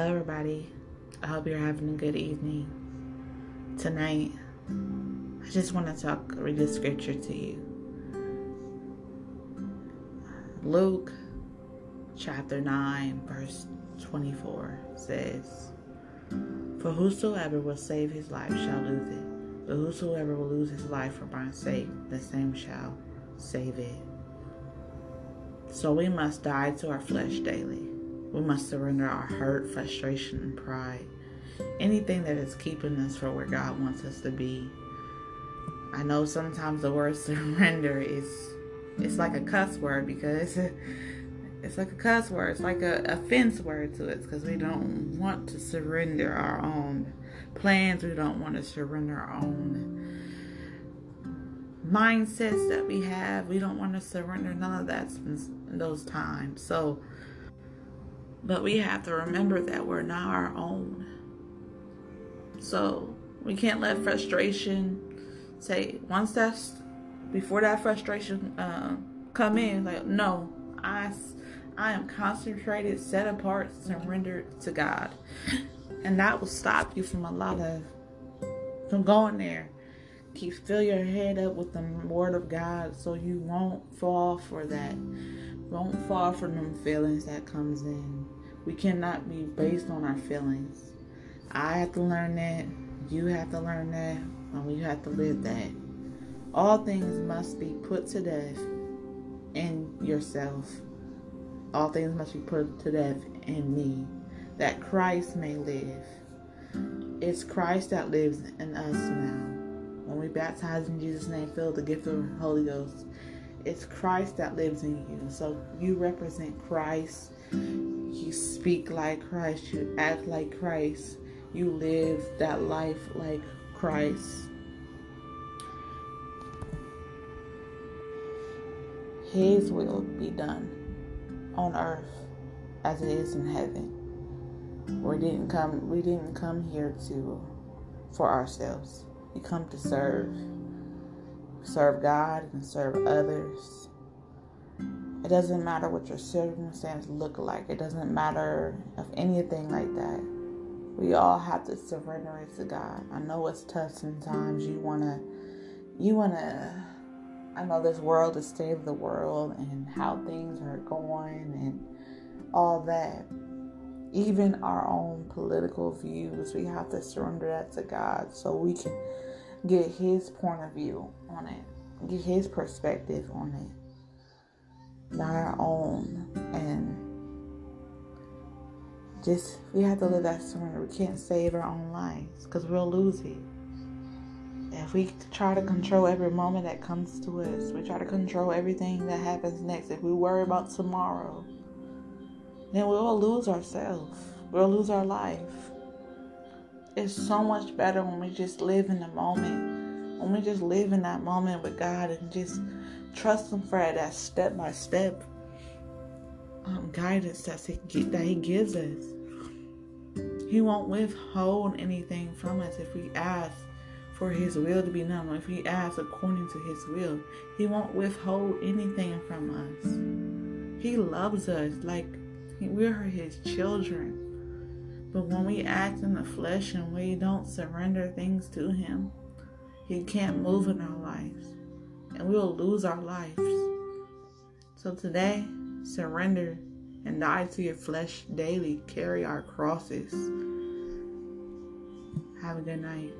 Hello, everybody. I hope you're having a good evening. Tonight, I just want to talk, read the scripture to you. Luke chapter 9, verse 24 says, For whosoever will save his life shall lose it, but whosoever will lose his life for my sake, the same shall save it. So we must die to our flesh daily. We must surrender our hurt, frustration, and pride. Anything that is keeping us from where God wants us to be. I know sometimes the word surrender is it's like a cuss word because it's like a cuss word. It's like a offense word to us because we don't want to surrender our own plans. We don't want to surrender our own mindsets that we have. We don't want to surrender none of that in those times. So but we have to remember that we're not our own. So we can't let frustration say once that's before that frustration uh, come in like no I I am concentrated, set apart, surrendered to God, and that will stop you from a lot of from going there. Keep fill your head up with the word of God so you won't fall for that won't fall for them feelings that comes in. We cannot be based on our feelings. I have to learn that. You have to learn that. And we have to live that. All things must be put to death in yourself. All things must be put to death in me, that Christ may live. It's Christ that lives in us now. When we baptize in Jesus' name, fill the gift of the Holy Ghost it's Christ that lives in you. So you represent Christ. You speak like Christ. You act like Christ. You live that life like Christ. His will be done on earth as it is in heaven. We didn't come we didn't come here to for ourselves. We come to serve serve God and serve others. It doesn't matter what your circumstances look like. It doesn't matter of anything like that. We all have to surrender it to God. I know it's tough sometimes. You wanna, you wanna. I know this world, the state of the world, and how things are going, and all that. Even our own political views, we have to surrender that to God so we can get his point of view on it, get his perspective on it, not our own. And just, we have to live that surrender. We can't save our own lives because we'll lose it. If we try to control every moment that comes to us, we try to control everything that happens next, if we worry about tomorrow, then we'll lose ourselves. We'll lose our life. It's so much better when we just live in the moment. When we just live in that moment with God and just trust Him for that step by step um, guidance that he, that he gives us. He won't withhold anything from us if we ask for His will to be done. If we ask according to His will, He won't withhold anything from us. He loves us like we're His children. But when we act in the flesh and we don't surrender things to Him, He can't move in our lives and we'll lose our lives. So today, surrender and die to your flesh daily. Carry our crosses. Have a good night.